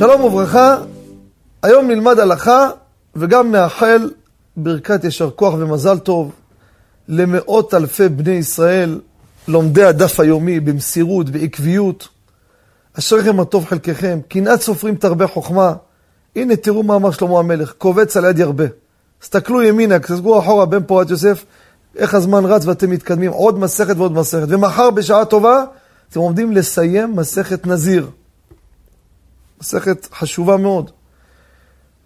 שלום וברכה, היום נלמד הלכה וגם נאחל ברכת יישר כוח ומזל טוב למאות אלפי בני ישראל, לומדי הדף היומי במסירות, בעקביות. אשריכם הטוב חלקכם, קנאת סופרים תרבה חוכמה. הנה תראו מה אמר שלמה המלך, קובץ על יד ירבה. הסתכלו ימינה, תסתכלו אחורה בן פורת יוסף, איך הזמן רץ ואתם מתקדמים, עוד מסכת ועוד מסכת. ומחר בשעה טובה אתם עומדים לסיים מסכת נזיר. מסכת חשובה מאוד.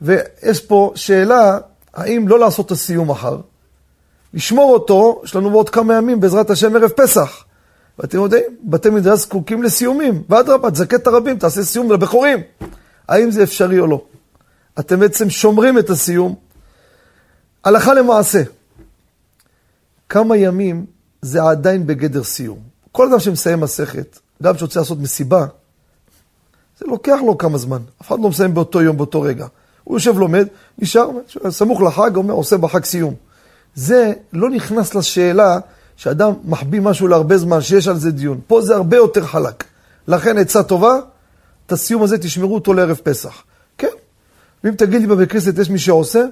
ויש פה שאלה, האם לא לעשות את הסיום מחר, לשמור אותו, יש לנו בעוד כמה ימים, בעזרת השם, ערב פסח. ואתם יודעים, בתי מדרש זקוקים לסיומים, ואדרבה, תזכה את הרבים, תעשה סיום לבכורים. האם זה אפשרי או לא? אתם בעצם שומרים את הסיום. הלכה למעשה, כמה ימים זה עדיין בגדר סיום. כל אדם שמסיים מסכת, גם שרוצה לעשות מסיבה, זה לוקח לו כמה זמן. אף אחד לא מסיים באותו יום, באותו רגע. הוא יושב לומד, נשאר, סמוך לחג, אומר, עושה בחג סיום. זה לא נכנס לשאלה שאדם מחביא משהו להרבה זמן, שיש על זה דיון. פה זה הרבה יותר חלק. לכן עצה טובה, את הסיום הזה תשמרו אותו לערב פסח. כן, ואם תגיד לי בבית כנסת יש מי שעושה,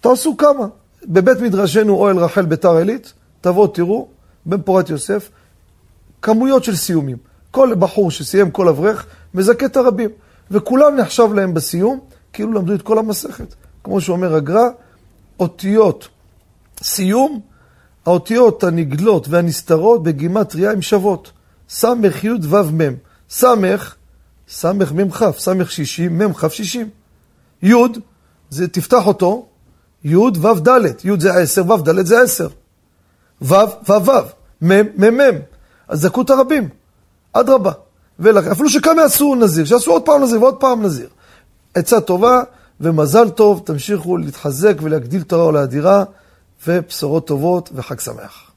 תעשו כמה. בבית מדרשנו אוהל רחל ביתר עילית, תבואו תראו, בן פורת יוסף, כמויות של סיומים. כל בחור שסיים כל אברך, מזכה את הרבים. וכולם נחשב להם בסיום, כאילו למדו את כל המסכת. כמו שאומר הגר"א, אותיות סיום, האותיות הנגלות והנסתרות בגימטריה הן שוות. סמך י' ו' מ'. סמך, סמך מ' כ', סמך שישים, מ' כ' שישים. י', זה תפתח אותו, י' ו' ד', י' זה עשר, ו' ד' זה עשר. ו' ו' ו', מ' מ' מ'. אז זכו את הרבים, אדרבה. אפילו שכמה יעשו נזיר, שיעשו עוד פעם נזיר ועוד פעם נזיר. עצה טובה ומזל טוב, תמשיכו להתחזק ולהגדיל תורה ולאדירה, ובשורות טובות וחג שמח.